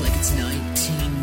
like it's 1999.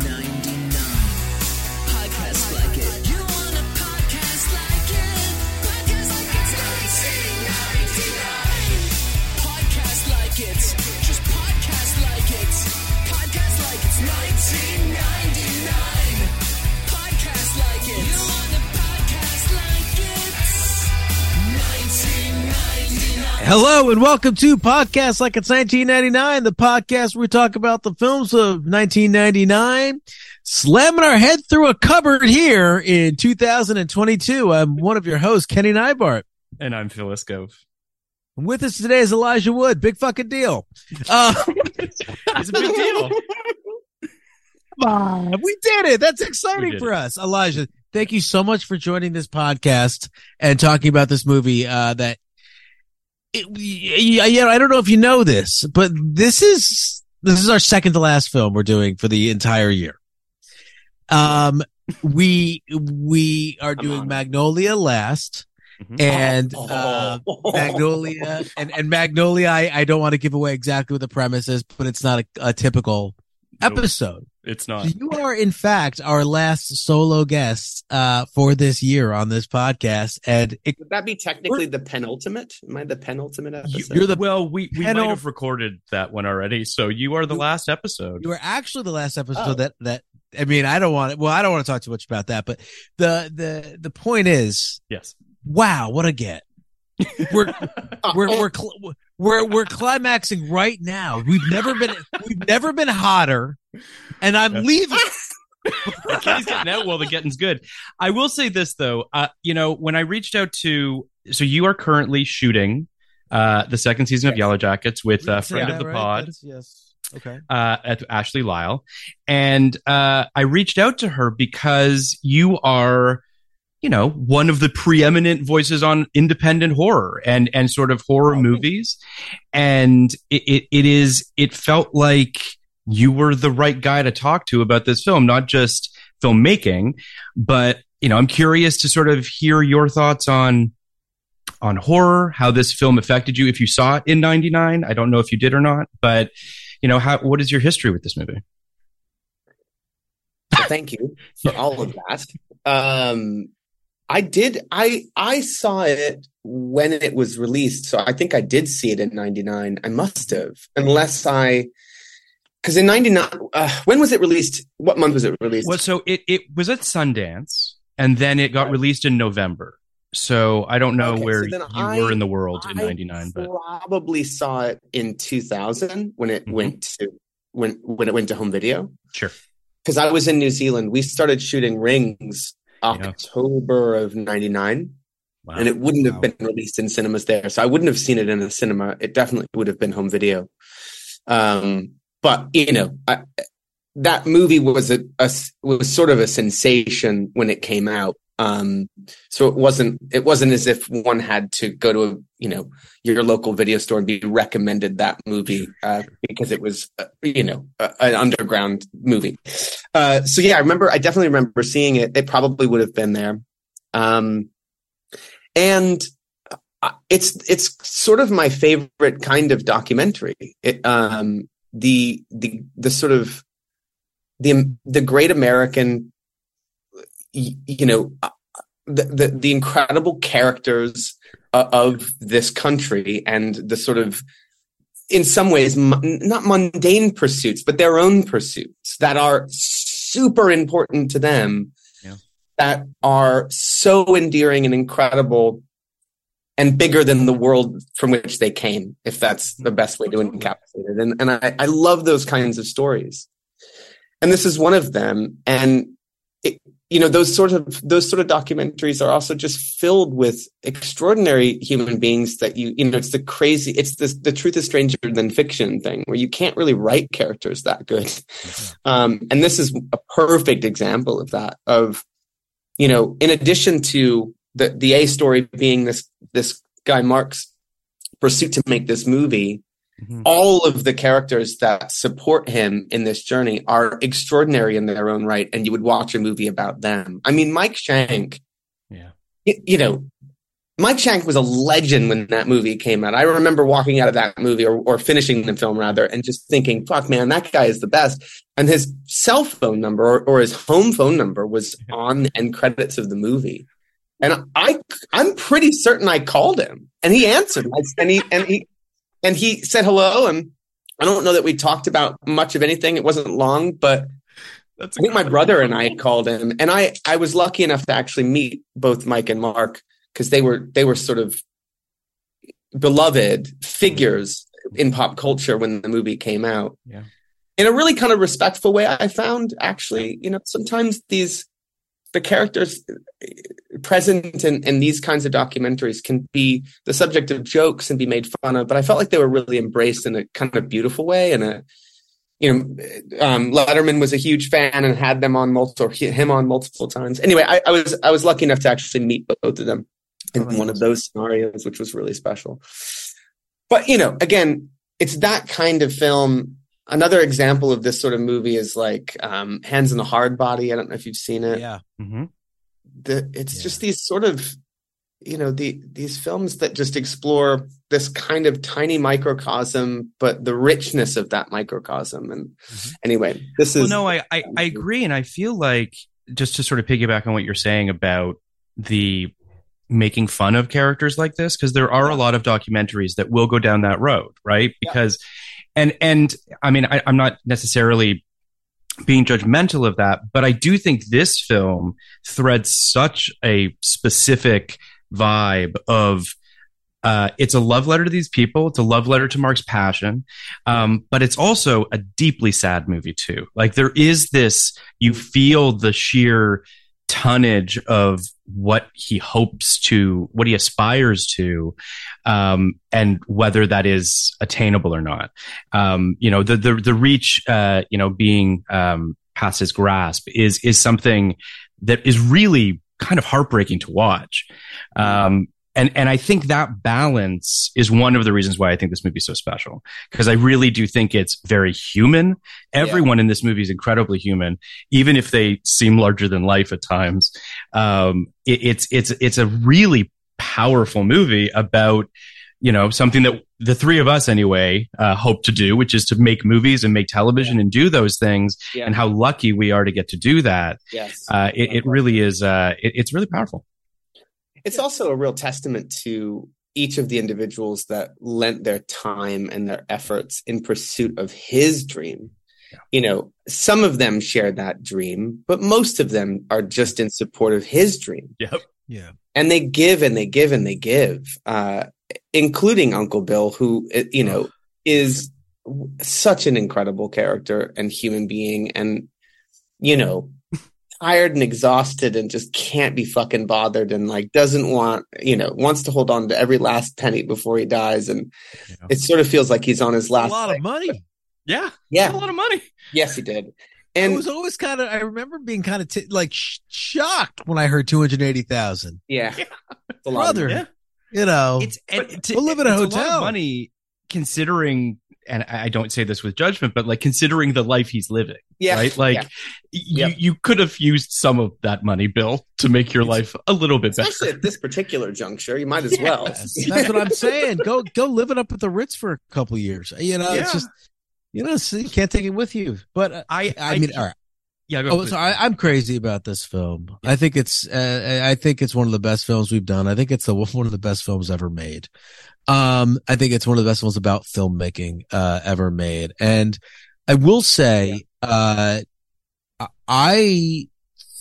Hello and welcome to Podcast Like It's 1999, the podcast where we talk about the films of 1999, slamming our head through a cupboard here in 2022. I'm one of your hosts, Kenny Neibart. And I'm Phil Iscove. And with us today is Elijah Wood. Big fucking deal. Uh, It's a big deal. come on. We did it. That's exciting did for us. Elijah, thank you so much for joining this podcast and talking about this movie, uh, that it, yeah, I don't know if you know this, but this is, this is our second to last film we're doing for the entire year. Um, we, we are I'm doing. Magnolia last Mhm. and, uh, Magnolia and, and Magnolia, I, I don't want to give away exactly what the premise is, but it's not a, a typical Nope, episode. It's not. You are, in fact, our last solo guest uh, for this year on this podcast, and it, Would that be technically the penultimate? Am I the penultimate episode? you're the well, we, we Penal- might have recorded that one already. So you are the You- last episode. you are actually the last episode Oh. that that. I mean, I don't want. Well, I don't want to talk too much about that, but the the the point is, yes. wow, what a get! We're we're we're cl- we're we're climaxing right now. We've never been we've never been hotter, and I'm leaving. Kenny's getting out while the getting's good. I will say this though, uh, you know, when I reached out to, so you are currently shooting uh, the second season of Yellowjackets with a friend Yeah, of the right? pod, That's- yes. Okay. uh, at Ashley Lyle, and uh, I reached out to her because you are, you know, one of the preeminent voices on independent horror and and sort of horror movies, and it, it it is it felt like you were the right guy to talk to about this film, not just filmmaking, but you know, I'm curious to sort of hear your thoughts on on horror, how this film affected you if you saw it in 99. I don't know if you did or not, but you know, how what is your history with this movie? Thank you for all of that. Um, I did. I I saw it when it was released, so I think I did see it in '99. I must have, unless I, because in '99, uh, when was it released? What month was it released? Well, so it it was at Sundance and then it got released in November. So I don't know Okay, where then you I- were in the world in I 99, but probably saw it in 2000 when it Mhm. went to when when it went to home video. sure. because I was in New Zealand. We started shooting Rings Yeah. October of '99, Wow. and it wouldn't have been released in cinemas there. So I wouldn't have seen it in a cinema. It definitely would have been home video. Um, but you know, I, that movie was a, a was sort of a sensation when it came out. Um, so it wasn't it wasn't as if one had to go to a, you know your local video store and be recommended that movie uh, because it was uh, you know a, an underground movie. Uh, so yeah, I remember I definitely remember seeing it. It probably would have been there, um, and uh, it's it's sort of my favorite kind of documentary. It, um, the the the sort of the the great American, you know, uh, the the, the incredible characters of this country and the sort of in some ways not mundane pursuits but their own pursuits that are super important to them yeah. that are so endearing and incredible and bigger than the world from which they came if that's the best way to encapsulate it and, and I, I love those kinds of stories and this is one of them. And it, you know, those sort of those sort of documentaries are also just filled with extraordinary human beings that you you know it's the crazy it's the the truth is stranger than fiction thing where you can't really write characters that good. Um, and this is a perfect example of that. Of you know, in addition to the the A story being this this guy Mark's pursuit to make this movie, Mm-hmm. All of the characters that support him in this journey are extraordinary in their own right, and you would watch a movie about them. I mean, Mike Schank, yeah, you, you know, Mike Schank was a legend when that movie came out. I remember walking out of that movie or, or finishing the film rather and just thinking, fuck man, that guy is the best. And his cell phone number or, or his home phone number was on the end credits of the movie. And I, I'm pretty certain I called him and he answered and he, and he, and he said hello. And I don't know that we talked about much of anything. It wasn't long, but That's I think my brother and I called him, and I I was lucky enough to actually meet both Mike and Mark because they were they were sort of beloved figures in pop culture when the movie came out. Yeah. In a really kind of respectful way, I found actually, you know, sometimes these the characters present in, in these kinds of documentaries can be the subject of jokes and be made fun of, but I felt like they were really embraced in a kind of beautiful way. And a, you know, um, Letterman was a huge fan and had them on multiple, him on multiple times. Anyway, I, I was, I was lucky enough to actually meet both of them in oh, one of those scenarios, which was really special. But, you know, again, it's that kind of film another example of this sort of movie is like um, Hands on a Hardbody. I don't know if you've seen it. Yeah. Mm-hmm. The, it's yeah. just these sort of, you know, the these films that just explore this kind of tiny microcosm, but the richness of that microcosm. And mm-hmm. anyway, this is. No, I, I I agree, and I feel like just to sort of piggyback on what you're saying about the making fun of characters like this because there are a lot of documentaries that will go down that road right because yeah and and I mean, I, I'm not necessarily being judgmental of that, but I do think this film threads such a specific vibe of uh, it's a love letter to these people. It's a love letter to Mark's passion. Um, but it's also a deeply sad movie too. Like there is this, you feel the sheer tonnage of what he hopes to, what he aspires to, um, and whether that is attainable or not. Um, you know, the the the reach, uh, you know, being um, past his grasp is is something that is really kind of heartbreaking to watch. Um, and and I think that balance is one of the reasons why I think this movie is so special because I really do think it's very human. Everyone yeah. in this movie is incredibly human, even if they seem larger than life at times. Um, it, it's it's it's a really powerful movie about you know something that the three of us anyway uh, hope to do, which is to make movies and make television yeah. and do those things, yeah. and how lucky we are to get to do that. Yes, uh, it, it, really is. Uh, it, it's really powerful. It's also a real testament to each of the individuals that lent their time and their efforts in pursuit of his dream. Yeah. You know, some of them share that dream, but most of them are just in support of his dream. Yep. Yeah. And they give and they give and they give, uh, including Uncle Bill, who, uh, you know, is such an incredible character and human being. And, you know, tired and exhausted and just can't be fucking bothered and like doesn't want, you know, wants to hold on to every last penny before he dies. And yeah. it sort of feels like he's on his last. A lot of money. yeah. Yeah. A lot of money. Yes, he did. I And was always kind of. I remember being kind of t- like sh- shocked when I heard two hundred eighty thousand. yeah, It's a lot of Brother. Yeah. you know, it's and to- we'll live in a it's lot of hotel. money considering and I I don't say this with judgment, but like considering the life he's living, yeah, right? Like yeah. you, Yep. you could have used some of that money, Bill, to make your life a little bit better. especially better. at this particular juncture, you might as well. That's what I'm saying. Go go live it up at the Ritz for a couple years. You know, it's just you know so you can't take it with you. But uh, I, I mean, all right. yeah, go Oh, so I, I'm crazy about this film. I think it's uh, I think it's one of the best films we've done. I think it's the one of the best films ever made. Um, I think it's one of the best films about filmmaking uh, ever made. And I will say, uh, I- I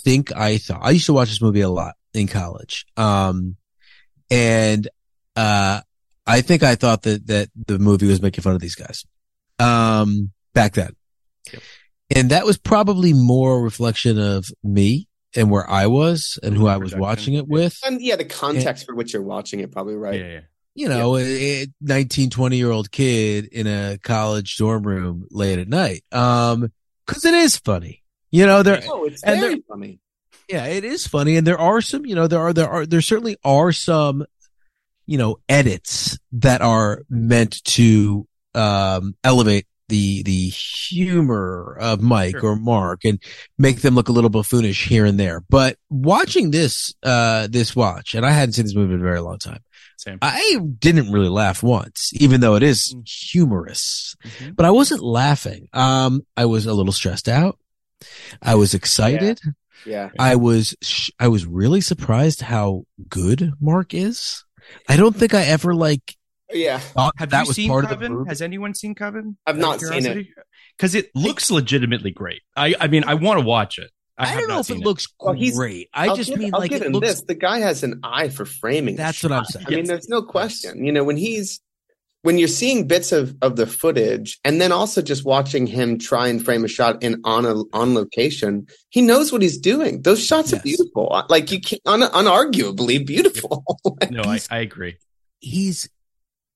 think I thought I used to watch this movie a lot in college. Um, and uh, I think I thought that that the movie was making fun of these guys. Um, back then. Yep. And that was probably more a reflection of me and where I was and who I was watching it with. And yeah, the context for which you're watching it, probably right. yeah, yeah. You know, a 19, 20 year old kid in a college dorm room late at night. Um, cause it is funny. You know, there, Oh, it's and very funny. yeah, it is funny. And there are some, you know, there are, there are, there certainly are some, you know, edits that are meant to, um, elevate the, the humor of Mike Sure. or Mark and make them look a little buffoonish here and there. But watching this, uh, this watch, and I hadn't seen this movie in a very long time. Same. I didn't really laugh once, even though it is Mm. humorous, Mhm. but I wasn't laughing. Um, I was a little stressed out. I was excited. Yeah. I was sh- I was really surprised how good Mark is. I don't think I ever like Yeah. Have that you was seen part of the Coven? Has anyone seen Coven? I've not seen it. because it looks legitimately great. I, I mean, I want to watch it. I, I, don't know if seen it looks Well, great. I I'll just give- mean I'll like give it him looks. this. The guy has an eye for framing. That's what I'm saying. I mean, there's no question. You know, when he's when you're seeing bits of of the footage, and then also just watching him try and frame a shot in on a on location, he knows what he's doing. Those shots Yes. are beautiful. Like you can un, unarguably beautiful. No, I, I agree. he's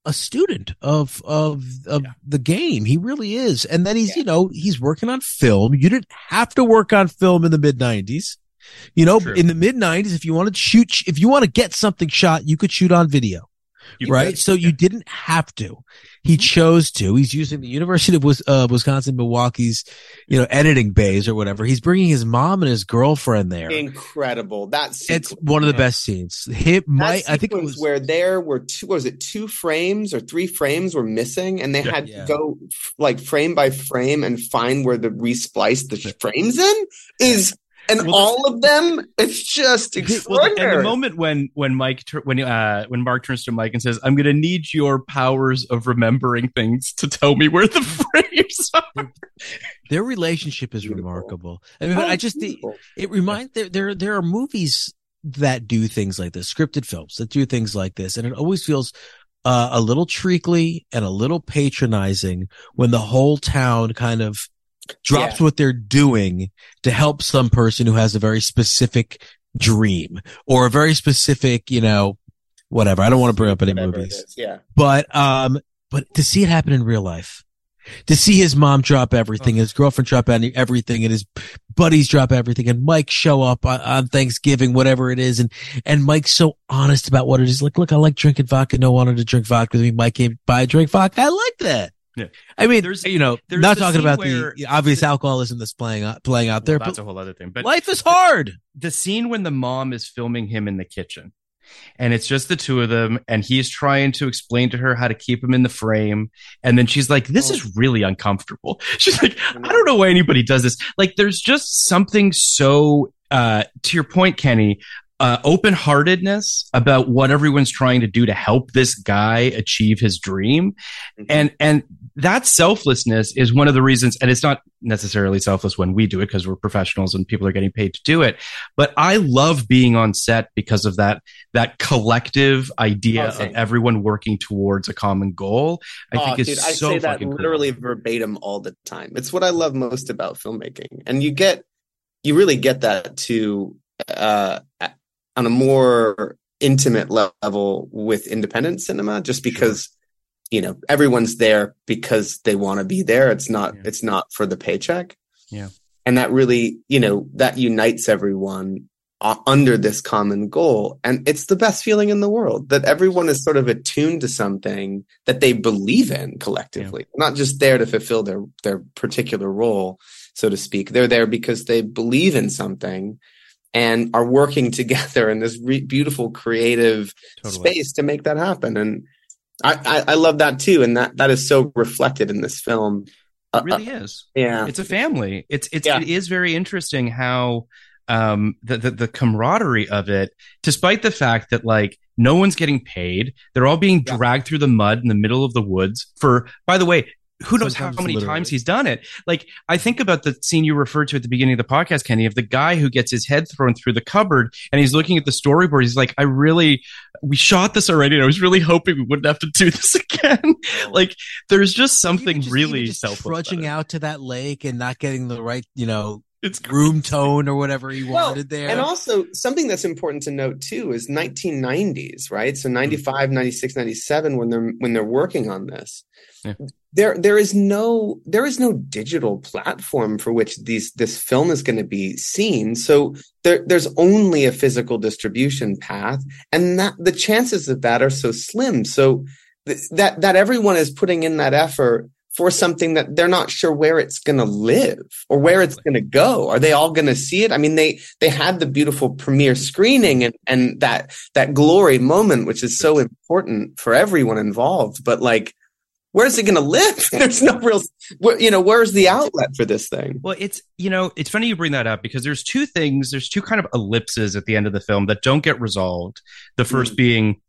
a student of of of Yeah. the game. He really is. And then he's, Yeah. you know, he's working on film. You didn't have to work on film in the mid nineties. You know, True. in the mid nineties, if you wanted to shoot, if you want to get something shot, you could shoot on video, You right? could, So yeah. you didn't have to. He chose to. He's using the University of uh, Wisconsin Milwaukee's, you know, editing bays or whatever. He's bringing his mom and his girlfriend there. Incredible. That's It's one of the best scenes. Him, my, I think it was where there were two. Was it two frames or three frames were missing, and they Yeah. had Yeah. to go f- like frame by frame and find where the resplice the frames in is, and Well, all of them. It's just Well, extraordinary. and the moment when when Mike when uh when Mark turns to Mike and says, "I'm going to need your powers of remembering things to tell me where the frames are." their relationship is Beautiful. remarkable. I mean, but Oh, I just, the, it reminds there there there are movies that do things like this, scripted films that do things like this, and it always feels uh, a little treacly and a little patronizing when the whole town kind of drops what they're doing to help some person who has a very specific dream or a very specific, you know, whatever. I don't want to bring up any Whatever movies. Yeah. but um but to see it happen in real life to see his mom drop everything his girlfriend drop everything and his buddies drop everything and mike show up on, on thanksgiving whatever it is and and mike's so honest about what it is. Like look i like drinking vodka. No one wanted to drink vodka with me. Mike came by drink vodka. I like that Yeah. i mean There's- you know there's not talking about where- the obvious alcoholism that's playing out playing out there Well, that's but a whole other thing. But life is hard the scene when the mom is filming him in the kitchen and it's just the two of them and he's trying to explain to her how to keep him in the frame and then she's like this is really uncomfortable she's like i don't know why anybody does this like there's just something so uh to your point kenny uh, open-heartedness about what everyone's trying to do to help this guy achieve his dream Mhm. and and that selflessness is one of the reasons and it's not necessarily selfless when we do it because we're professionals and people are getting paid to do it but i love being on set because of that that collective idea Okay. of everyone working towards a common goal i Oh, think is dude, I so say that fucking cool. literally verbatim all the time. It's what I love most about filmmaking, and you get, you really get that to, uh, on a more intimate le- level with independent cinema, just because, you know, everyone's there because they want to be there. It's not, Yeah. it's not for the paycheck. Yeah. and that really, you know, that unites everyone uh, under this common goal. And it's the best feeling in the world that everyone is sort of attuned to something that they believe in collectively, not just there to fulfill their, their particular role, so to speak. They're there because they believe in something and are working together in this re- beautiful creative Totally. space to make that happen. And I, I, I love that too. And that, that is so reflected in this film. Uh, It really is. yeah. It's a family. It's it's Yeah. it is very interesting how um the, the the camaraderie of it, despite the fact that like no one's getting paid, they're all being Yeah. dragged through the mud in the middle of the woods for. By the way. Who knows how many literally. times he's done it? Like, I think about the scene you referred to at the beginning of the podcast, Kenny, of the guy who gets his head thrown through the cupboard and he's looking at the storyboard. He's like, I really, we shot this already and I was really hoping we wouldn't have to do this again. like, there's just something just- really even just selfless. about trudging it. out to that lake and not getting the right, you know, It's room tone or whatever he Well, wanted there. And also something that's important to note too is 1990s, right? Hmm. So 95, 96, 97 when they're when they're working on this. Yeah. There there is no there is no digital platform for which these this film is going to be seen. So there there's only a physical distribution path and that the chances of that are so slim. So th- that that everyone is putting in that effort for something that they're not sure where it's going to live or where it's going to go. Are they all going to see it? I mean, they, they had the beautiful premiere screening and, and that, that glory moment, which is so important for everyone involved. But like, where's it going to live? There's no real, where, you know, where's the outlet for this thing? Well, it's you know, it's funny you bring that up because there's two things, there's two kind of ellipses at the end of the film that don't get resolved. The first Mm. being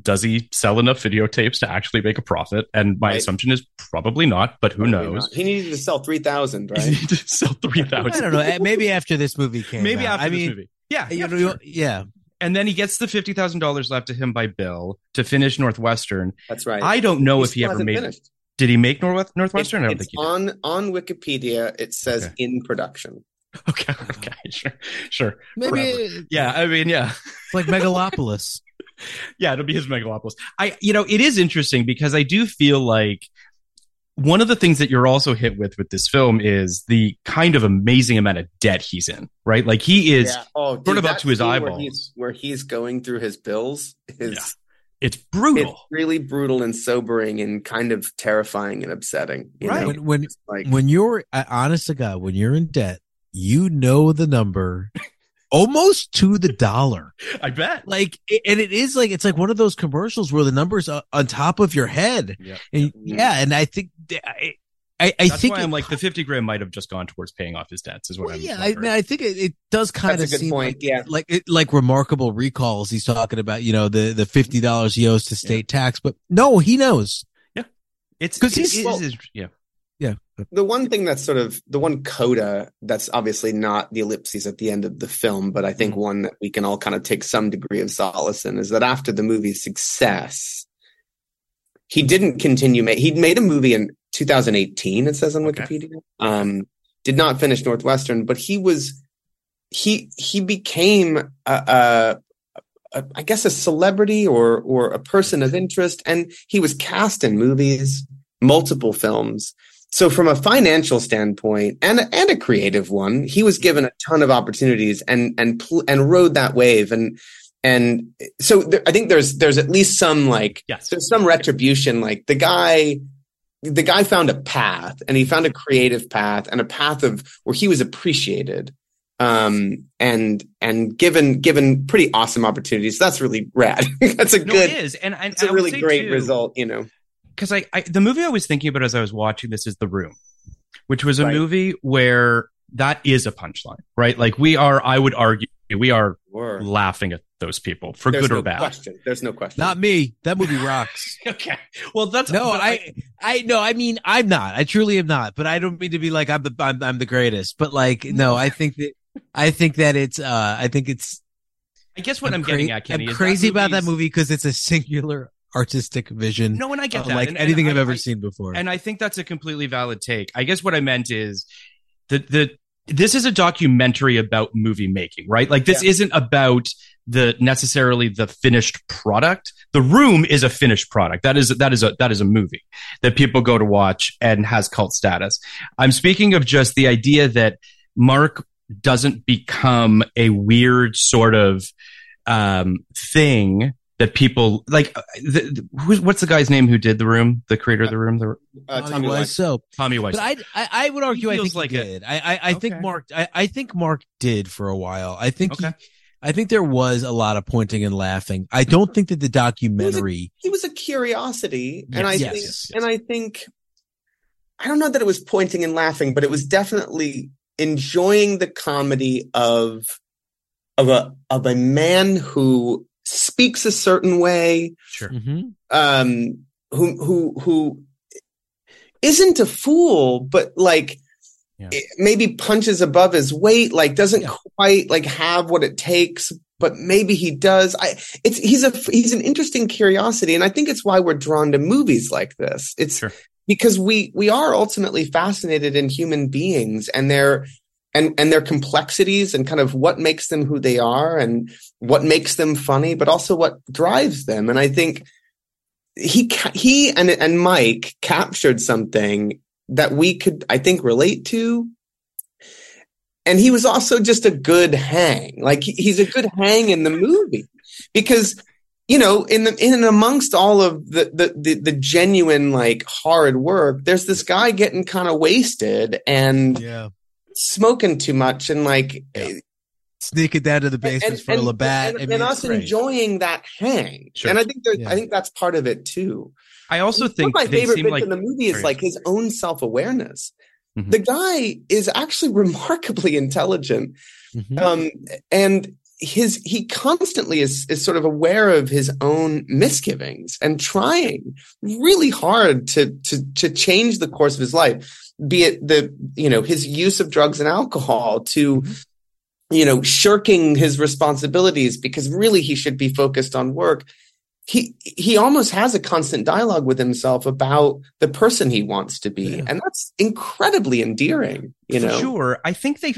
does he sell enough videotapes to actually make a profit? And my Right. assumption is probably not, but who Probably knows? not. He needed to sell 3,000, He right? needed to sell 3,000. I don't know. Maybe after this movie came Maybe out. after I this mean, movie. Yeah, you yeah, know, sure. yeah. And then he gets the fifty thousand dollars left to him by Bill to finish Northwestern. That's right. I don't know He if he ever made. finished. Did he make North Northwestern? I don't It's think he did. on, on Wikipedia. It says Okay. in production. Okay, okay, sure, sure. Maybe Whatever. it's Yeah, I mean, yeah. it's like Megalopolis. yeah, it'll be his megalopolis. I, you know, it is interesting because I do feel like one of the things that you're also hit with with this film is the kind of amazing amount of debt he's in, right? Like he is, Yeah. Oh, sort of up to his scene Where eyeballs. he's, where he's going through his bills is Yeah. it's brutal. it's really brutal and sobering and kind of terrifying and upsetting. you Right. know? When when like when you're uh, honest to God, when you're in debt, you know the number almost to the dollar. I bet. Like, and it is like it's like one of those commercials where the numbers are on top of your head. Yeah. And yeah, and I think I I, I That's think why I'm like the 50 grand might have just gone towards paying off his debts is what Well, I'm yeah, I, wondering. mean, I think it, it does kind That's of a good seem point, like yeah. like it, like remarkable recalls. He's talking about you know the the fifty dollars he owes to state tax, but no, he knows. Yeah. It's 'cause it he's- is- well- yeah. Yeah, the one thing that's sort of the one coda that's obviously not the ellipses at the end of the film, but I think Mm-hmm. one that we can all kind of take some degree of solace in is that after the movie's success, he didn't continue. Ma- he'd made a movie in 2018. It says on Okay. Wikipedia. Um, did not finish Northwestern, but he was he he became a I guess a celebrity or or a person of interest, and he was cast in movies, multiple films. So from a financial standpoint and a, and a creative one, he was given a ton of opportunities and and and rode that wave. And and so there, I think there's there's at least some like Yes. there's some retribution like the guy the guy found a path and he found a creative path and a path of where he was appreciated um and and given given pretty awesome opportunities. That's really rad. That's a No, good it is. And, and a I would really great too, result you know because I, I the movie I was thinking about as I was watching this is The Room, which was a Right. movie where that is a punchline, right? Like we are, I would argue, we are Word. laughing at those people for There's good no or bad. question there's no question not me. That movie rocks. Okay, well that's No, but I, I, no, I mean, I'm not. I truly am not. But I don't mean to be like I'm the, I'm, I'm the greatest. But like, no, I think that, I think that it's, uh, I think it's. I guess what I'm, getting at, Kenny, I'm is crazy about that movie because it's a singular artistic vision. No, and I get that. Like And- and anything I- I've ever I- seen before. And I think that's a completely valid take. I guess what I meant is the the this is a documentary about movie making, right? Like this Yeah. isn't about the necessarily the finished product. The Room is a finished product. That is that is a that is a movie that people go to watch and has cult status. I'm speaking of just the idea that Mark doesn't become a weird sort of um, thing that people like. uh, The, the, who's, what's the guy's name who did the room? The creator of the room, the Uh, Tommy Tommy Wiseau. Wiseau. Tommy Weiss. But I, I, I would argue, I think like he did. I, I, I think Mark, I, I think Mark did for a while. I think, he, I think there was a lot of pointing and laughing. I don't think that the documentary. He was a curiosity, and I yes, think, yes, yes. and I think, I don't know that it was pointing and laughing, but it was definitely enjoying the comedy of of a of a man who speaks a certain way, sure. Mhm. um, who who who isn't a fool, but like Yeah. maybe punches above his weight, like doesn't Yeah. quite like have what it takes, but maybe he does. I it's he's a he's an interesting curiosity, and I think it's why we're drawn to movies like this. It's Sure. because we we are ultimately fascinated in human beings and their and and their complexities and kind of what makes them who they are and what makes them funny, but also what drives them. And I think he he and and Mike captured something that we could I think relate to. And he was also just a good hang. Like he's a good hang in the movie because you know in the in and amongst all of the the the, the genuine like hard work there's this guy getting kind of wasted and Yeah. Smoking too much and like Yeah. Sneaking down to the basement for a Labatt. and, and us great. enjoying that hang Sure. and i think Yeah. i think that's part of it too I also think my favorite bits like in the movie is like his own self-awareness Mhm. the guy is actually remarkably intelligent Mhm. um and his he constantly is is sort of aware of his own misgivings and trying really hard to to to change the course of his life be it the you know his use of drugs and alcohol to mm-hmm. you know shirking his responsibilities because really he should be focused on work he he almost has a constant dialogue with himself about the person he wants to be Yeah. and that's incredibly endearing you For know sure. I think they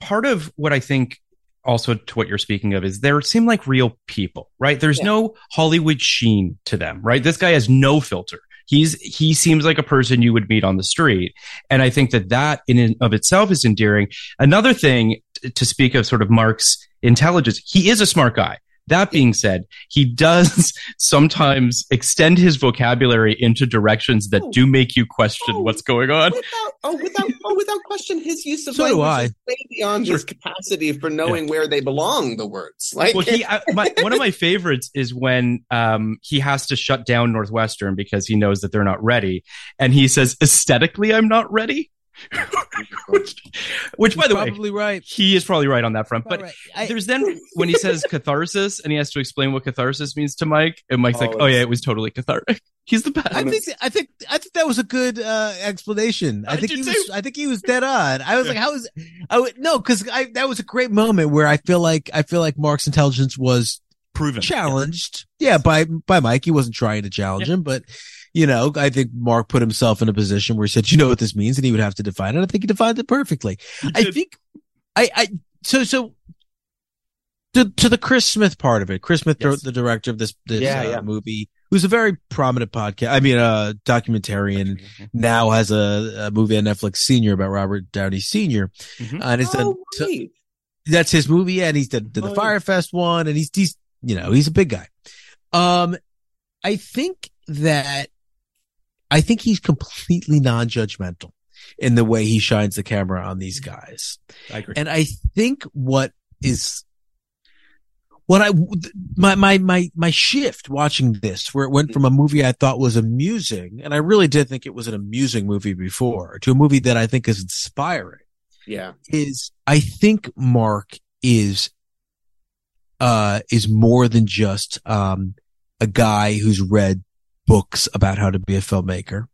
part of what I think also to what you're speaking of is they seem like real people, right? There's Yeah. no Hollywood sheen to them, right? This guy has no filter. He's he seems like a person you would meet on the street, and I think that that in and of itself is endearing. Another thing to speak of, sort of Mark's intelligence, he is a smart guy. That being said, he does sometimes extend his vocabulary into directions that Oh. do make you question Oh. what's going on. without oh without oh without question his use of So do language is way beyond his capacity for knowing where they belong the words like well, he I, my, one of my favorites is when um, he has to shut down Northwestern because he knows that they're not ready, and he says, "Aesthetically, I'm not ready." Which, which, by the way, probably right. he is probably right on that front. But Right. I- there's then when he says catharsis, and he has to explain what catharsis means to Mike, and Mike's Oh, like, "Oh yeah, it was totally cathartic." He's the best. I think I think I think that was a good uh, explanation. I, I think he too. was I think he was dead on. I was like, how is I would no because I that was a great moment where I feel like I feel like Mark's intelligence was proven challenged. Yeah, by by Mike. He wasn't trying to challenge him, but you know, I think Mark put himself in a position where he said, "You know what this means," and he would have to define it. I think he defined it perfectly. I think I I so so. To, to the Chris Smith part of it, Chris Smith, Yes. the director of this, this Yeah, uh, yeah. movie, who's a very prominent podcast. I mean, uh, documentarian now has a, a movie on Netflix senior about Robert Downey Sr. Mhm. And it's done, oh, so- right. that's his movie. And he's did, did the Oh, yeah. Fyre Fest one and he's, he's, you know, he's a big guy. Um, I think that, I think he's completely non-judgmental in the way he shines the camera on these guys. I agree. And I think what is what I my my my my shift watching this, where it went from a movie I thought was amusing, and I really did think it was an amusing movie before, to a movie that I think is inspiring, yeah is I think Mark is uh is more than just um a guy who's read books about how to be a filmmaker.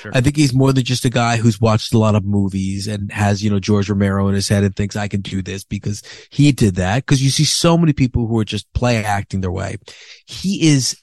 Sure. I think he's more than just a guy who's watched a lot of movies and has, you know, George Romero in his head and thinks I can do this because he did that. Cause you see so many people who are just play acting their way. He is,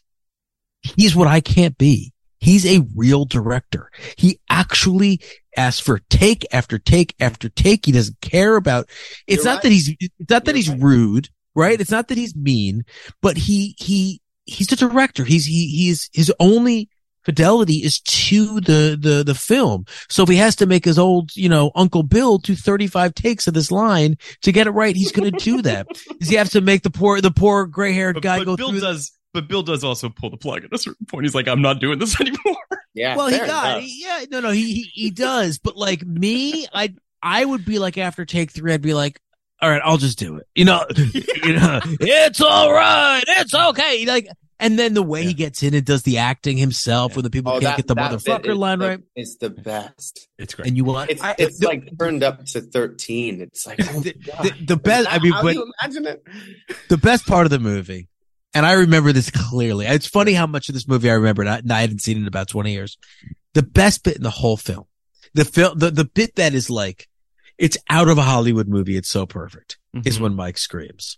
he's what I can't be. He's a real director. He actually asks for take after take after take. He doesn't care about, it's You're not right. that he's, it's not that You're he's right. rude, right? It's not that he's mean, but he, he, he's the director. He's, he, he's his only fidelity is to the, the, the film. So if he has to make his old, you know, Uncle Bill do 35 takes of this line to get it right, he's going to do that. Does he have to make the poor, the poor gray haired But, guy but go Bill through? does. But Bill does also pull the plug at a certain point. He's like, "I'm not doing this anymore." Yeah. well, he got, enough. yeah, no, no, he, he, he does. But like me, I, I would be like after take three, I'd be like, all right, I'll just do it. You know, you know, it's all right. It's okay. Like, and then the way he gets in and does the acting himself when the people Oh, can't that- get the motherfucker is line the- right. It's the best. It's great. And you want, It's I- it's the- like turned up to thirteen. It's like oh the, the, the best, I mean, How but you imagine it? the best part of the movie, and I remember this clearly. It's funny how much of this movie I remember, and I, and I hadn't seen it in about 20 years. The best bit in the whole film, the film, the, the bit that is like, it's out of a Hollywood movie. It's so perfect is Mhm. when Mike screams.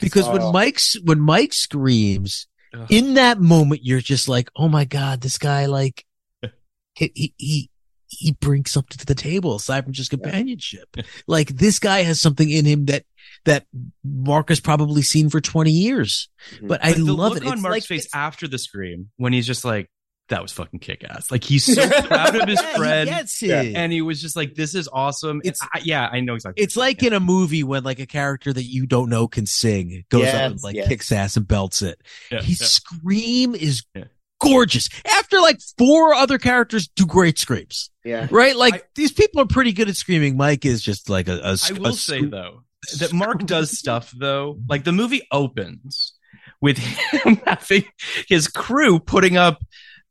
Because Oh. when Mike's, when Mike screams Ugh. in that moment, you're just like, Oh my God, this guy, like, he, he, he, he brings something to the table aside from just companionship. like this guy has something in him that, that Mark has probably seen for 20 years. But I But the love look it. on It's Mark's like- face after the scream when he's just like, "That was fucking kick ass." Like he's so proud of his Yeah, he friend, gets it. And he was just like, "This is awesome." It's- I, yeah, I know exactly. It's like in a movie when like a character that you don't know can sing goes up and like yes. kicks ass and belts it. Yeah, His yeah. scream is Yeah. gorgeous. After like four other characters do great screams, Yeah. right? Like I- these people are pretty good at screaming. Mike is just like a. a I a will say scoop. though that Mark does stuff though. Like the movie opens with him having his crew putting up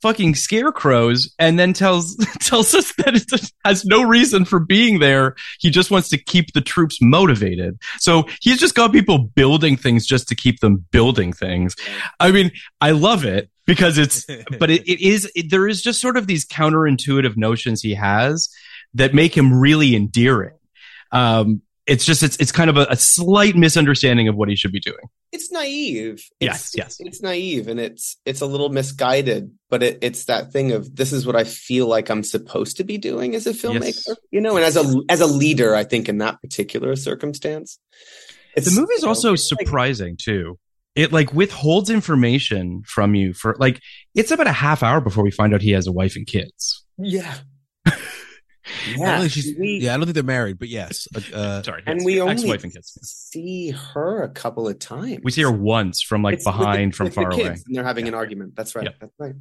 fucking scarecrows and then tells tells us that it has no reason for being there. He just wants to keep the troops motivated. So he's just got people building things just to keep them building things. I mean, I love it because it's but it, it is it, there is just sort of these counterintuitive notions he has that make him really endearing. Um, it's just it's it's kind of a, a slight misunderstanding of what he should be doing. It's naive. Yes, It's, yes. It's naive and it's it's a little misguided, but it, it's that thing of this is what I feel like I'm supposed to be doing as a filmmaker, Yes. you know, and as a as a leader, I think in that particular circumstance. It's, the movie is you know, also like- surprising too. It like withholds information from you for like it's about a half hour before we find out he has a wife and kids. yeah. I don't yeah. think we, yeah, I don't think they're married, but yes. Uh, Sorry, and yes, we only ex-wife and kids. see her a couple of times. We see her once from like It's with the- behind, from with the far kids, away. and they're having Yeah. an argument. That's right. Yeah. That's right.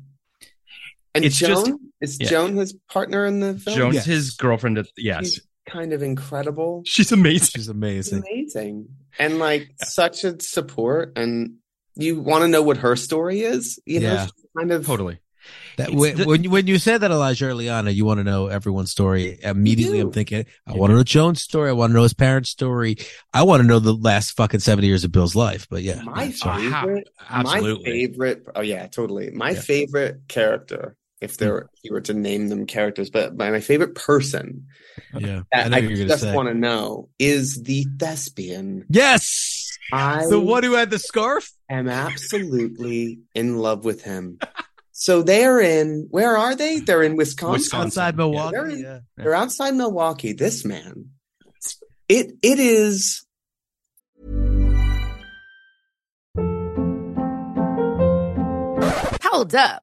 And It's Joan just- is yeah. Joan his partner in the film. Joan's Yes. his girlfriend. At, yes, She's kind of incredible. she's amazing. she's It's amazing. amazing and like such a support and you want to know what her story is you know Yeah. she's kind of Totally. That when, the- when you when you said that Elijah Earliana, you want to know everyone's story. Immediately. I'm thinking, I want to know Joan's story. I want to know his parents' story. I want to know the last fucking seventy years of Bill's life. But yeah, my yeah, sorry. Wow. favorite Absolutely. my favorite oh yeah totally my Yeah. favorite character if there hmm. if you were to name them characters but my, my favorite person yeah. I that know I, what you're gonna just want to know is the thespian Yes, I the one who had the scarf. I am absolutely in love with him so they're in where are they they're in Wisconsin, Wisconsin. outside Milwaukee. They're in- yeah. They're outside Milwaukee. This man, it it is. Hold up.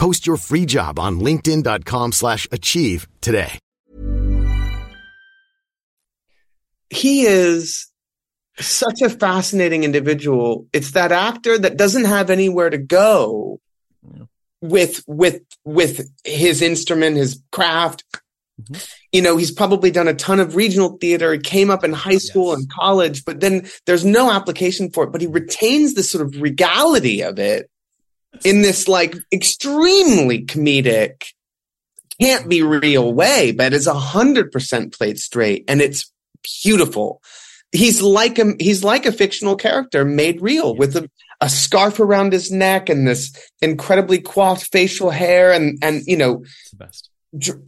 Post your free job on linkedin.com slash achieve today. He is such a fascinating individual. It's that actor that doesn't have anywhere to go with with with his instrument, his craft, Mhm. You know, he's probably done a ton of regional theater. He came up in high school Yes. and college, but then there's no application for it, but he retains this sort of regality of it in this like extremely comedic, can't be real way, but is a hundred percent played straight and it's beautiful. He's like a, he's like a fictional character made real with a, a scarf around his neck and this incredibly coiffed facial hair and, and, you know, It's the best.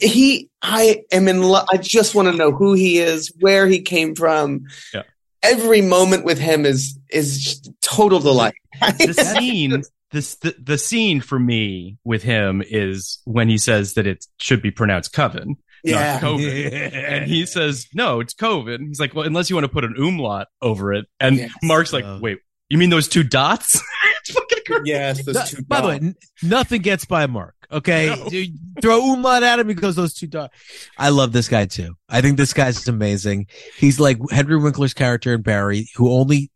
he, I am in love. I just want to know who he is, where he came from. Yeah. Every moment with him is, is total delight. The scene, this the, the scene for me with him is when he says that it should be pronounced coven, yeah. not COVID. And he says, no, it's Coven. He's like, well, unless you want to put an umlaut over it. And Yes. Mark's like, Uh, wait, you mean those two dots? it's fucking great. Yes. those No- two by the way, n- nothing gets by Mark. Okay, No. You throw umlaut at him because those two dots. I love this guy too. I think this guy's amazing. He's like Henry Winkler's character in Barry, who only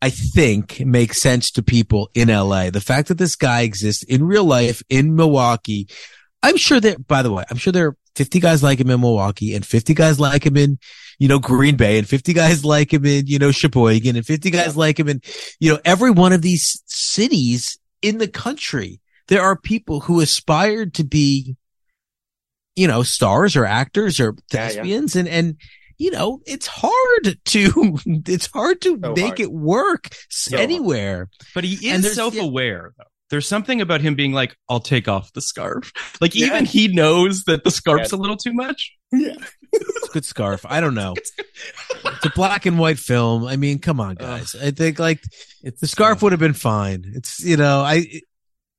I think makes sense to people in LA. The fact that this guy exists in real life in Milwaukee, I'm sure that. By the way, I'm sure there are 50 guys like him in Milwaukee and 50 guys like him in you know, Green Bay and 50 guys like him in, you know, Sheboygan and 50 guys like him in, you know, every one of these cities in the country. There are people who aspired to be, you know, stars or actors or Yeah, yeah. thespians and, and, you know, it's hard to, it's hard to So make hard. it work So hard. anywhere. But he And is self-aware though. There's something about him being like, I'll take off the scarf. Like Yeah. even he knows that the scarf's Yes. a little too much. It's a good scarf. I don't know. It's a black and white film. I mean, come on, guys. I think like It's the scarf would have been fine. It's, you know, I,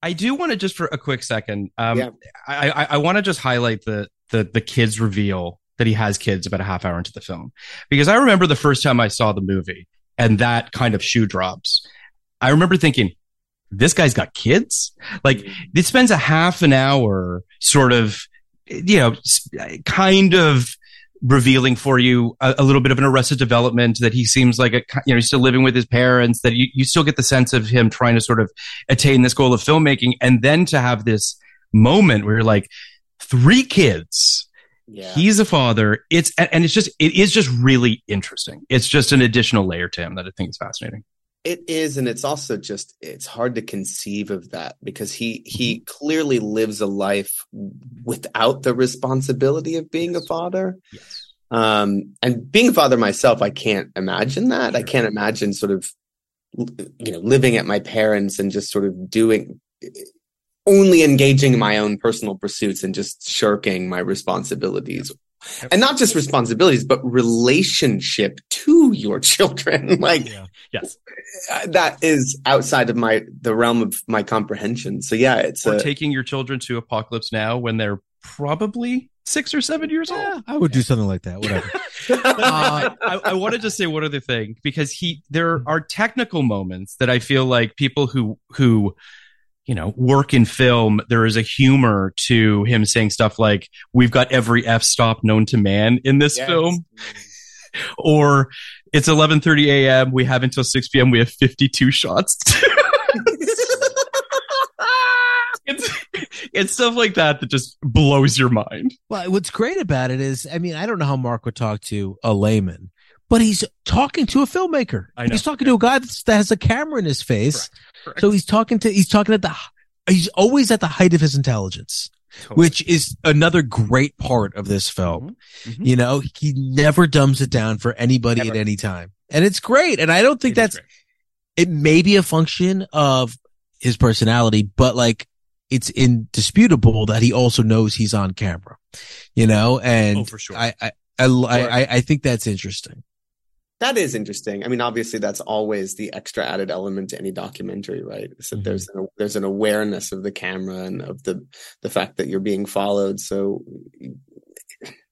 I do want to just for a quick second. Um, Yeah. I, I, I want to just highlight the, the, the kids reveal that he has kids about a half hour into the film, because I remember the first time I saw the movie and that kind of shoe drops. I remember thinking, this guy's got kids. Like it spends a half an hour sort of, you know, kind of revealing for you a, a little bit of an arrested development that he seems like a, you know, he's still living with his parents, that you, you still get the sense of him trying to sort of attain this goal of filmmaking. And then to have this moment where you're like, three kids, Yeah. he's a father. It's, and it's just, it is just really interesting. It's just an additional layer to him that I think is fascinating. It is, and it's also just it's hard to conceive of that because he he clearly lives a life without the responsibility of being a father. Yes. Um, and being a father myself, I can't imagine that. I can't imagine sort of you know living at my parents and just sort of doing only engaging in my own personal pursuits and just shirking my responsibilities. Yep. And not just responsibilities, but relationship to your children. like Yes. uh, that is outside of my the realm of my comprehension. So yeah, it's Or a, taking your children to Apocalypse Now when they're probably six or seven years old. yeah, I would do something like that. Whatever. uh, I, I wanted to say one other thing because he there are technical moments that I feel like people who who you know work in film there is a humor to him saying stuff like we've got every f stop known to man in this Yes. film or it's 11:30 a.m. we have until 6 p.m. we have 52 shots it's it's stuff like that that just blows your mind Well, what's great about it is, I mean, I don't know how Mark would talk to a layman, but he's talking to a filmmaker. I know. He's talking to a guy that's, that has a camera in his face. Correct. So he's talking to, he's talking at the, he's always at the height of his intelligence, which is another great part of this film. Mhm. You know, he never dumbs it down for anybody Never. at any time. And it's great. And I don't think It that's, it may be a function of his personality, but like it's indisputable that he also knows he's on camera, you know, and Oh, for sure. I, I, I, I, I think that's interesting. That is interesting. I mean, obviously, that's always the extra added element to any documentary, right? So Mhm. there's an, there's an awareness of the camera and of the the fact that you're being followed. So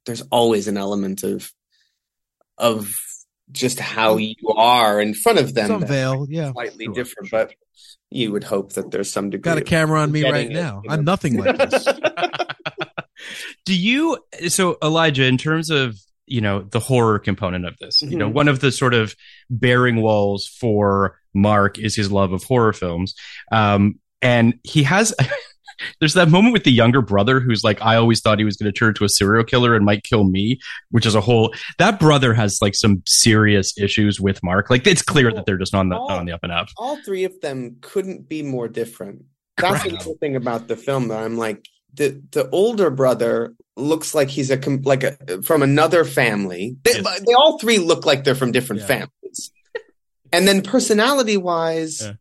there's always an element of of just how you are in front of them. Some veil. Yeah. slightly Sure, different, sure. but you would hope that there's some degree. Got a camera on me right it, now. you know? I'm nothing like this. Do you so Elijah in terms of you know the horror component of this? You know, Mhm. one of the sort of bearing walls for Mark is his love of horror films, um, and he has There's that moment with the younger brother who's like, I always thought he was going to turn to a serial killer and might kill me, which is a whole. That brother has like some serious issues with Mark. Like it's clear that they're just on the All- on the up and up. all three of them couldn't be more different. That's the cool thing about the film. That I'm like the the older brother looks like he's a com- like a from another family. They, Yes. they all three look like they're from different Yeah. families, and then personality wise, Yeah.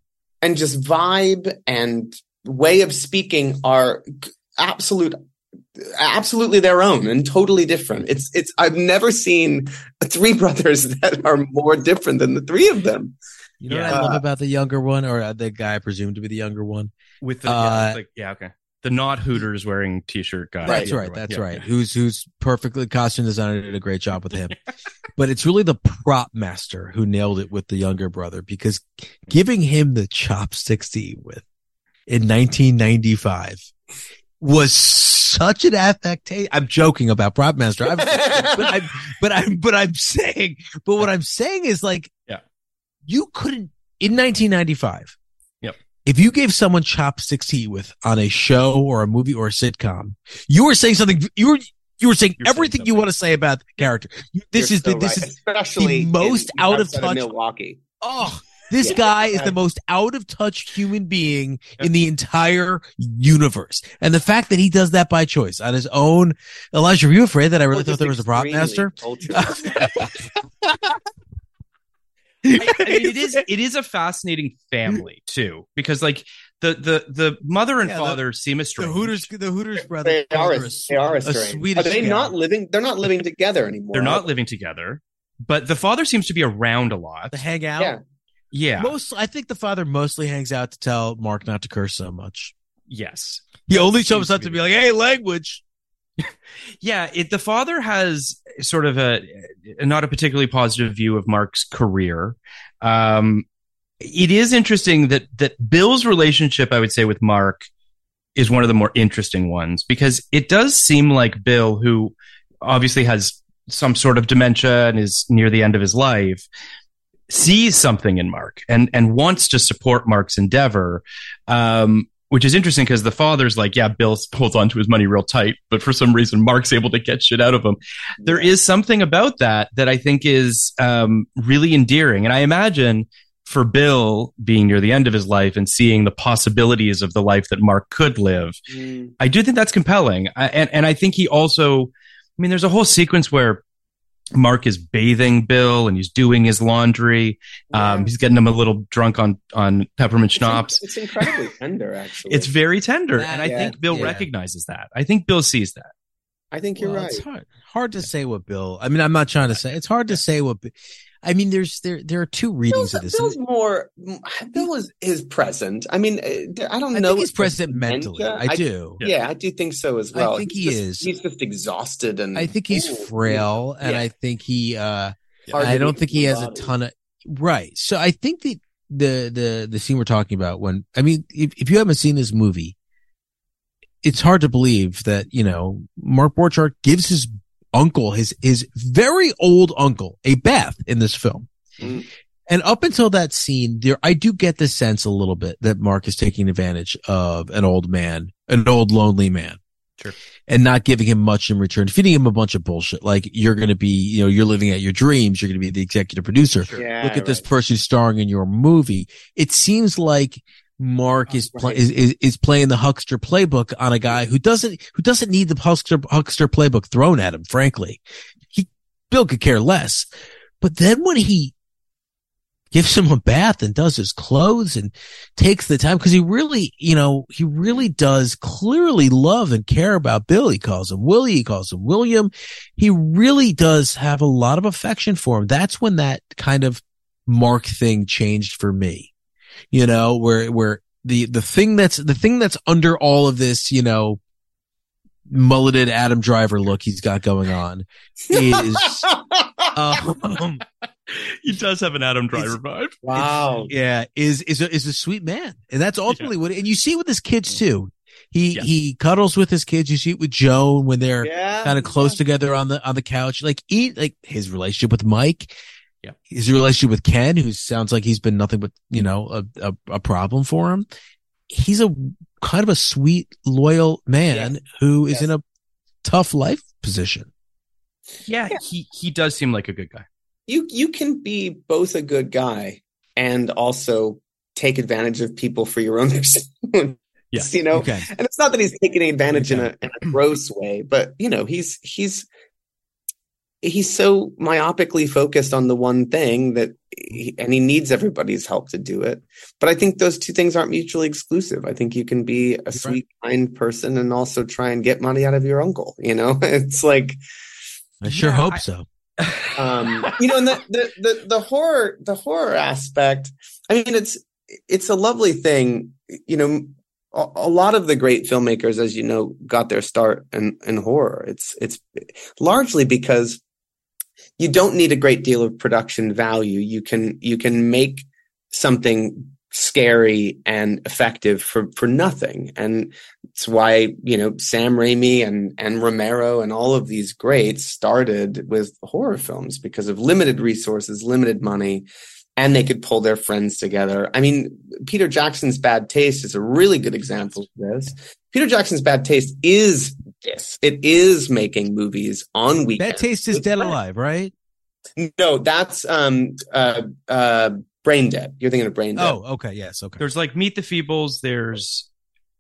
and just vibe and way of speaking are absolute absolutely their own and totally different it's it's i've never seen three brothers that are more different than the three of them You know Yeah. what I love about the younger one, or uh, the guy presumed to be the younger one? With the Uh, yeah, like yeah, okay. The not Hooters wearing t-shirt guy. That's right. That's Yeah. right. Who's who's perfectly costume designer did a great job with him. but it's really the prop master who nailed it with the younger brother because giving him the chopsticks to eat with in 1995 was such an affectation. I'm joking about prop master, I'm, but I'm but I'm but I'm saying, but what I'm saying is like, Yeah. you couldn't in 1995. Yep. If you gave someone chopsticks to eat with on a show or a movie or a sitcom, you were saying something. You were you were saying You're saying everything you want to say about the character. This You're is the this right. is especially the most in- out of outside touch- Milwaukee. oh. This Yeah. guy is the most out of touch human being in the entire universe. And the fact that he does that by choice on his own. Elijah, were you afraid that I really Or thought there was a prop master? cultured. I, I mean, it is it is a fascinating family too, because like the the the mother and Yeah, the- father seem The. Hooters, the Hooters brother. they are brother a, they are a a strange. Swedish Are they guy. not living? They're not living together anymore. They're not living together, but the father seems to be around a lot. to hang out. Yeah. Yeah. Most, I think the father mostly hangs out to tell Mark not to curse so much. yes. He That only seems shows to up be to be like, "Hey, language." Yeah, it, the father has sort of a not a particularly positive view of Mark's career. Um, it is interesting that that Bill's relationship, I would say, with Mark is one of the more interesting ones because it does seem like Bill, who obviously has some sort of dementia and is near the end of his life, sees something in Mark and and wants to support Mark's endeavor. Um, which is interesting because the father's like, yeah, Bill holds on to his money real tight, but for some reason, Mark's able to get shit out of him. There is something about that that I think is um, really endearing. And I imagine for Bill being near the end of his life and seeing the possibilities of the life that Mark could live, Mm. I do think that's compelling. I, and, and I think he also, I mean, there's a whole sequence where Mark is bathing Bill and he's doing his laundry. Um, he's getting him a little drunk on, on peppermint It's in- schnapps. It's, incredibly tender, actually. It's very tender. That- and I yeah, think Bill yeah. recognizes that. I think Bill sees that. I think you're Well, right. It's hard, hard to say what Bill. I mean, I'm not trying to say. It's hard to say what. Bi- I mean, there's there there are two readings Bill's, of this. Bill's more. Bill is is present. I mean, uh, I don't I know. think he's present mentally. dementia. I do. Yeah. I do think so as well. I think He's he just- is. He's just exhausted and. I think he's Ooh, frail, and yeah. I think he. uh Hard I don't think he has a ton of right. So I think that the the the scene we're talking about when I mean, if if you haven't seen this movie, it's hard to believe that you know Mark Borchardt gives his uncle his his very old uncle a Beth in this film. Mm. And up until that scene, there I do get the sense a little bit that Mark is taking advantage of an old man, an old lonely man. Sure. And not giving him much in return, feeding him a bunch of bullshit. Like you're going to be, you know, you're living out your dreams. You're going to be the executive producer. Yeah, Look at this person starring in your movie. It seems like Mark oh, is, pla- is, is, is playing the huckster playbook on a guy who doesn't, who doesn't need the huckster, huckster playbook thrown at him, frankly. He, Bill could care less. But then when he gives him a bath and does his clothes and takes the time because he really, you know, he really does clearly love and care about Bill. He calls him Willie. He calls him William. He really does have a lot of affection for him. That's when that kind of Mark thing changed for me, you know, where, where the, the thing that's, the thing that's under all of this, you know, mulleted Adam Driver look he's got going on is, um, He does have an Adam Driver vibe. wow. yeah, is is a, is a sweet man, and that's ultimately what. And you see with his kids too. He Yeah. he cuddles with his kids. You see it with Joan when they're Yeah. kind of close together on the on the couch. Like eat like his relationship with Mike. Yeah. his relationship with Ken, who sounds like he's been nothing but you know a a, a problem for him. He's a kind of a sweet, loyal man Yes. who is Yes. in a tough life position. Yeah, he he does seem like a good guy. You you can be both a good guy and also take advantage of people for your own Yes, you know, Okay. and it's not that he's taking advantage in a, in a gross way, but you know, he's he's he's so myopically focused on the one thing that, he, and he needs everybody's help to do it. But I think those two things aren't mutually exclusive. I think you can be a sweet, kind person and also try and get money out of your uncle. You know, it's like I sure Yeah, hope I- so. um you know and the, the the the horror the horror aspect i mean it's it's a lovely thing you know a, a lot of the great filmmakers as you know got their start in in horror it's it's largely because you don't need a great deal of production value you can you can make something scary and effective for for nothing and it's why you know Sam Raimi and and Romero and all of these greats started with horror films because of limited resources, limited money, and they could pull their friends together. I mean, Peter Jackson's Bad Taste is a really good example of this. Peter Jackson's Bad Taste is this. It is making movies on weekends. That taste is with dead alive, right? No, that's um uh uh Brain Dead. You're thinking of Brain Dead. Oh, okay. Yes. Okay. There's like Meet the Feebles. There's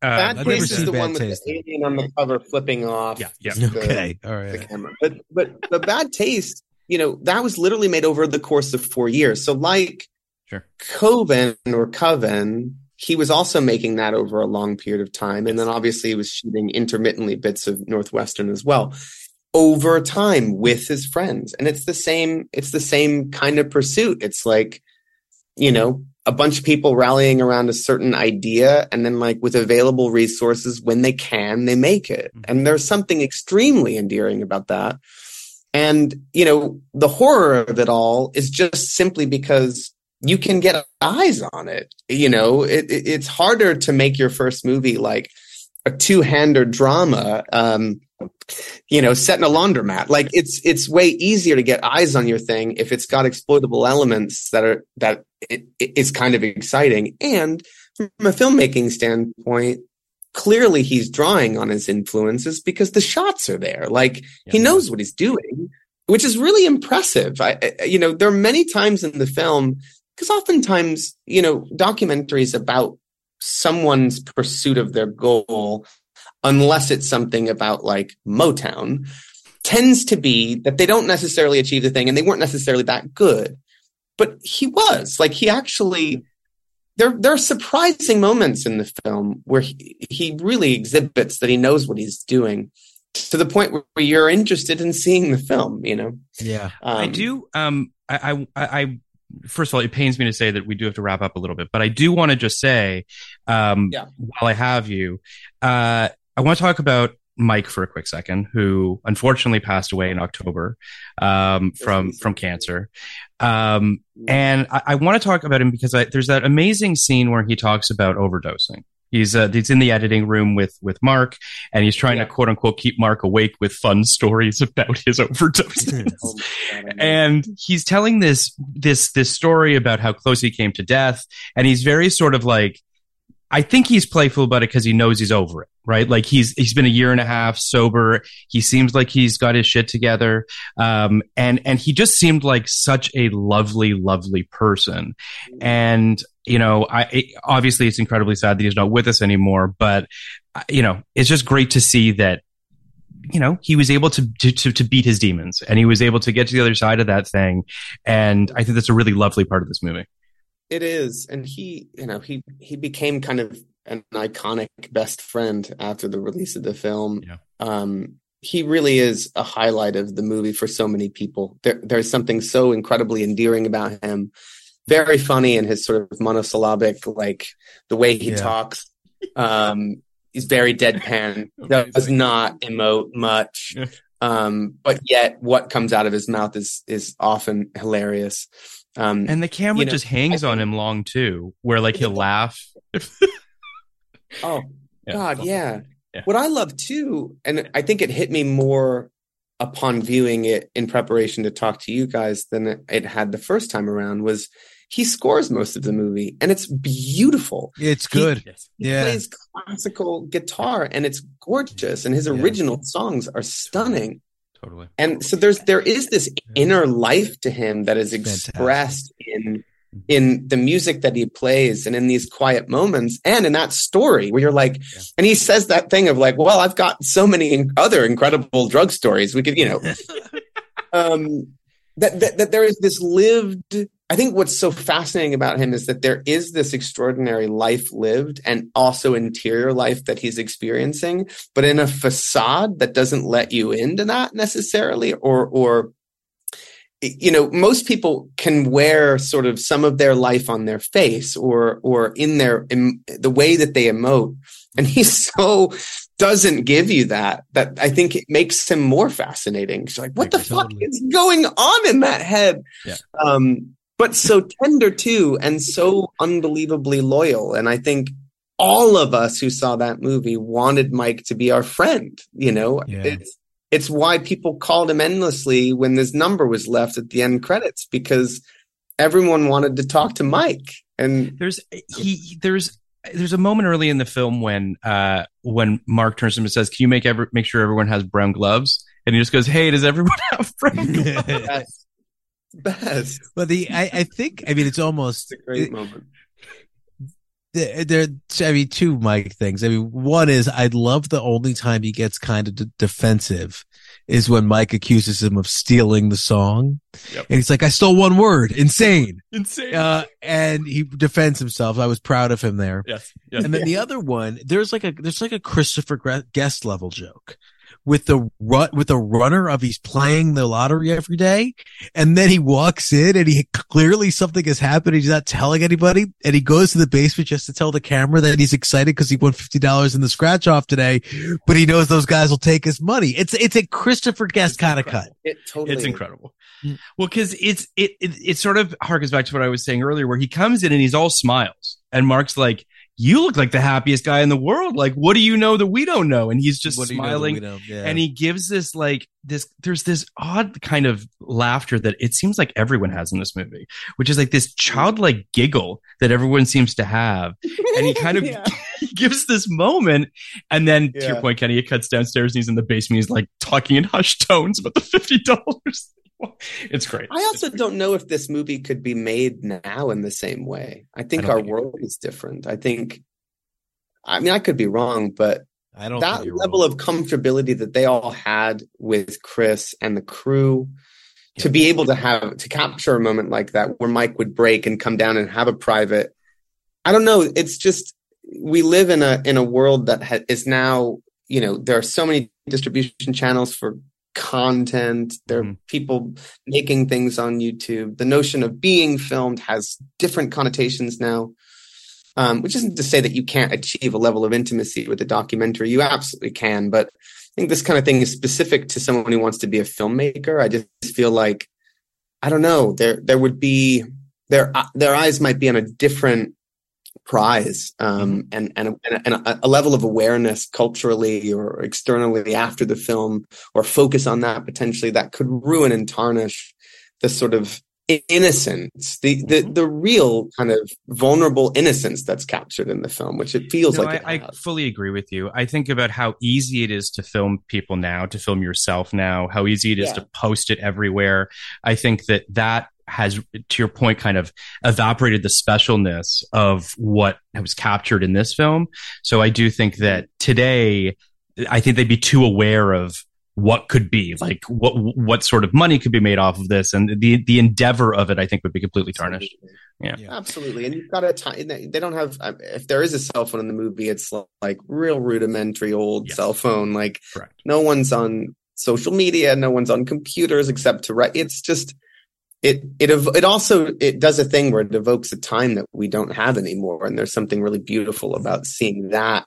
uh, Bad Taste is the Bad one with Taste, the alien on the cover flipping off. Yeah, yeah. the- Okay. all right. the camera. But but but bad taste, you know, that was literally made over the course of four years. So like Sure. Coven or Coven, he was also making that over a long period of time. And then obviously he was shooting intermittently bits of Northwestern as well over time with his friends. And it's the same, it's the same kind of pursuit. It's like, you know, a bunch of people rallying around a certain idea and then like with available resources when they can they make it mm-hmm. and there's something extremely endearing about that and you know the horror of it all is just simply because you can get eyes on it you know? It, it- it's harder to make your first movie like a two-hander drama um you know set in a laundromat. Like it's it's way easier to get eyes on your thing if it's got exploitable elements that are that it, it- it's kind of exciting. And from a filmmaking standpoint clearly he's drawing on his influences because the shots are there. Like he knows what he's doing which is really impressive. I I- you know there are many times in the film because oftentimes you know documentaries about someone's pursuit of their goal unless it's something about like motown tends to be that they don't necessarily achieve the thing and they weren't necessarily that good but he was like he actually there there are surprising moments in the film where he, he really exhibits that he knows what he's doing to the point where you're interested in seeing the film you know Yeah. I Um, do. Um, I, I, I, first of all, it pains me to say that we do have to wrap up a little bit, but I do want to just say, um, Yeah. while I have you, uh, I want to talk about Mike for a quick second, who unfortunately passed away in October, um, from, from cancer. Um, and I, I want to talk about him because I, there's that amazing scene where he talks about overdosing. He's uh, he's in the editing room with with Mark, and he's trying Yeah. to quote unquote keep Mark awake with fun stories about his overdoses. Oh God, and he's telling this this this story about how close he came to death and he's very sort of like i think he's playful about it because he knows he's over it right? Like he's he's been a year and a half sober. He seems like he's got his shit together. Um and and he just seemed like such a lovely lovely person. And you know i it, obviously it's incredibly sad that he's not with us anymore but uh, you know it's just great to see that you know he was able to, to to to beat his demons and he was able to get to the other side of that thing and i think that's a really lovely part of this movie It is, and he, you know, he he became kind of an iconic best friend after the release of the film. Yeah. Um, he really is a highlight of the movie for so many people. There, there's something so incredibly endearing about him. Very funny in his sort of monosyllabic, like the way he Yeah. talks. Um, he's very deadpan. does not emote much. Um, but yet what comes out of his mouth is is often hilarious. Um, and the camera You know, just hangs on him long too where like he'll laugh Oh Yeah. God, yeah. Yeah. What I love too, and I think it hit me more upon viewing it in preparation to talk to you guys than it, it had the first time around was he scores most of the movie and it's beautiful. It's good. Yes. He Yeah. plays classical guitar and it's gorgeous and his Yeah. original songs are stunning. Totally. And so there's there is this inner life to him that is Fantastic. expressed in in the music that he plays and in these quiet moments and in that story where you're like and he says that thing of like well I've got so many other incredible drug stories we could you know um that, that that there is this lived I think what's so fascinating about him is that there is this extraordinary life lived and also interior life that he's experiencing, but in a facade that doesn't let you into that necessarily, or or you know, most people can wear sort of some of their life on their face or or in their in the way that they emote, and he so doesn't give you that that I think it makes him more fascinating. It's like, what the fuck is going on in that head? Yeah. Um, but so tender too, and so unbelievably loyal. And I think all of us who saw that movie wanted Mike to be our friend. You know, Yeah. it's it's why people called him endlessly when this number was left at the end credits because everyone wanted to talk to Mike. And There's he there's there's a moment early in the film when uh when Mark turns to him and says, "Can you make ever make sure everyone has brown gloves?" And he just goes, "Hey, does everyone have brown gloves?" that's best. But the I, I think I mean it's almost It's a great moment. there, there I mean two Mike things. I mean one is I love the only time he gets kind of d- defensive is when Mike accuses him of stealing the song. Yep. And he's like I stole one word, insane. Insane. Uh and he defends himself. I was proud of him there. yes. Yes. And then the other one, there's like a there's like a Christopher Guest level joke with the run with the runner of he's playing the lottery every day, and then he walks in and he clearly something has happened. He's not telling anybody, and he goes to the basement just to tell the camera that he's excited because he won fifty dollars in the scratch off today, but he knows those guys will take his money. It's it's a Christopher Guest kind of cut. It totally it's is. incredible. Mm. Well, because it's it, it it sort of harkens back to what I was saying earlier, where he comes in and he's all smiles, and Mark's like, "You look like the happiest guy in the world. Like, what do you know that we don't know?" And he's just What do you know smiling. Yeah. and he gives this like this. There's this odd kind of laughter that it seems like everyone has in this movie, which is like this childlike giggle that everyone seems to have, and he kind of Yeah. gives this moment, and then to your point, Kenny, it cuts downstairs and he's in the basement. He's like talking in hushed tones about the fifty dollars. It's great. I also don't know if this movie could be made now in the same way. I think don't our think world is different. I think, I mean, I could be wrong, but I don't that level wrong. of comfortability that they all had with Chris and the crew to be able to have to capture a moment like that where Mike would break and come down and have a private. I don't know. It's just we live in a in a world that ha- is now you know there are so many distribution channels for content. There are Mhm. people making things on YouTube. The notion of being filmed has different connotations now. Um, which isn't to say that you can't achieve a level of intimacy with a documentary. You absolutely can, but I think this kind of thing is specific to someone who wants to be a filmmaker. I just feel like I don't know. There there would be their their eyes might be on a different prize um, and and, a, and a, level of awareness culturally or externally after the film or focus on that potentially that could ruin and tarnish the sort of innocence the the the real kind of vulnerable innocence that's captured in the film which it feels No, like it I, I fully agree with you. I think about how easy it is to film people now, to film yourself now, how easy it is Yeah. to post it everywhere. I think that that has, to your point, kind of evaporated the specialness of what was captured in this film. So I do think that today, I think they'd be too aware of what could be like what what sort of money could be made off of this. And the the endeavor of it i think would be completely tarnished. Yeah. absolutely. And you've got a time they don't have um, if there is a cell phone in the movie it's like real rudimentary old Yes. cell phone. Like correct. no one's on social media no one's on computers except to write. It's just it it it also it does a thing where it evokes a time that we don't have anymore. And there's something really beautiful about seeing that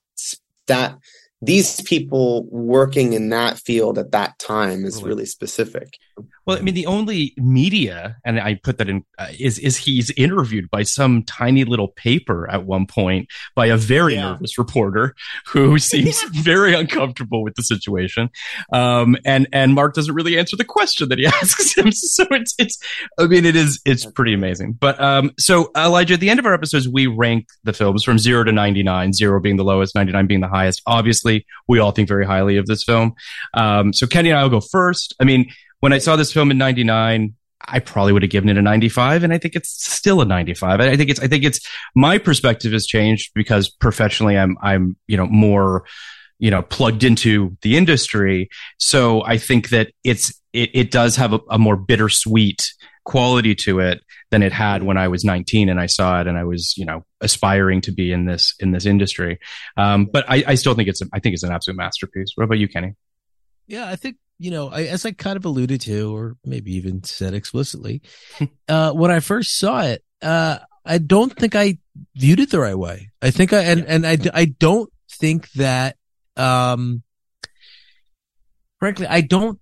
that these people working in that field at that time is really specific Well, I mean, the only media, and I put that in, uh, is is he's interviewed by some tiny little paper at one point by a very Yeah. nervous reporter who seems very uncomfortable with the situation, um, and and Mark doesn't really answer the question that he asks him. So it's it's, I mean, it is it's pretty amazing. But um, so Elijah, at the end of our episodes, we rank the films from zero to ninety nine, zero being the lowest, ninety nine being the highest. Obviously, we all think very highly of this film. Um, so Kenny and I will go first. I mean when I saw this film in 99, I probably would have given it a 95 and I think it's still a 95. I think it's, I think it's, my perspective has changed because professionally I'm, I'm, you know, more, you know, plugged into the industry. So I think that it's, it, it does have a, a more bittersweet quality to it than it had when I was 19 and I saw it and I was, you know, aspiring to be in this, in this industry. Um, but I, I still think it's, a, I think it's an absolute masterpiece. What about you, Kenny? Yeah, I think you know, I, as I kind of alluded to, or maybe even said explicitly, uh, when I first saw it, uh, I don't think I viewed it the right way. I think I and and I I don't think that, um, frankly, I don't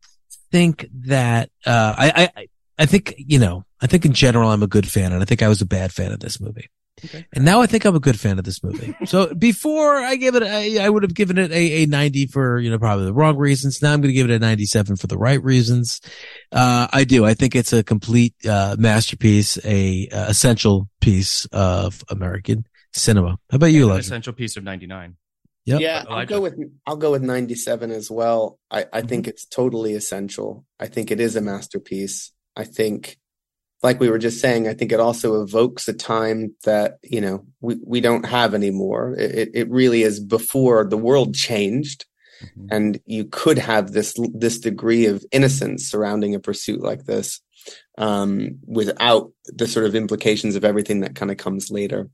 think that uh, I I I think you know, I think in general I'm a good fan, and I think I was a bad fan of this movie. And now I think I'm a good fan of this movie. So before I give it, I, I would have given it a, a 90 for, you know, probably the wrong reasons. Now I'm going to give it a 97 for the right reasons. Uh, I do. I think it's a complete, uh, masterpiece, a, uh, essential piece of American cinema. How about you, An Elijah? essential piece of 99. Yep. Yeah, I'll go with I'll go with 97 as well. I, I think it's totally essential. I think it is a masterpiece. I think like we were just saying, I think it also evokes a time that, you know, we, we don't have anymore. It, it- really is before the world changed and you could have this this degree of innocence surrounding a pursuit like this um, without the sort of implications of everything that kind of comes later.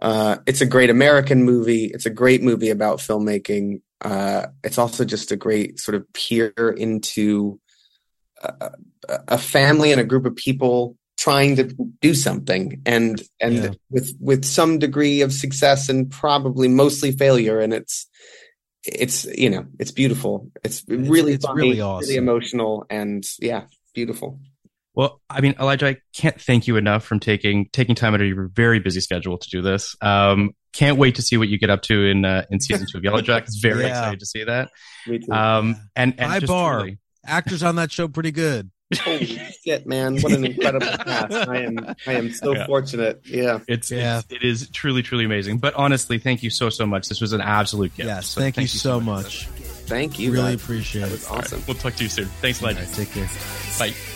Uh, it's a great American movie. It's a great movie about filmmaking. Uh, it's also just a great sort of peer into a, a- a family and a group of people trying to do something and and Yeah. with with some degree of success and probably mostly failure and it's it's you know it's beautiful it's really it's funny, really awesome. really emotional and yeah beautiful Well, I mean, Elijah, I can't thank you enough from taking taking time out of your very busy schedule to do this. Um, can't wait to see what you get up to in uh, in season two of Yellowjackets. Very Yeah. excited to see that. Me too. Um, and and High just bar. truly- Actors on that show pretty good. holy shit man what an incredible cast i am i am so Yeah. fortunate yeah It's, Yeah. it's it is truly truly amazing. But honestly, thank you so so much. This was an absolute gift. Yes. So thank, you so much. thank you Really guys. appreciate that it. was All right, awesome we'll talk to you soon. Thanks, All Elijah. right, take care. Bye.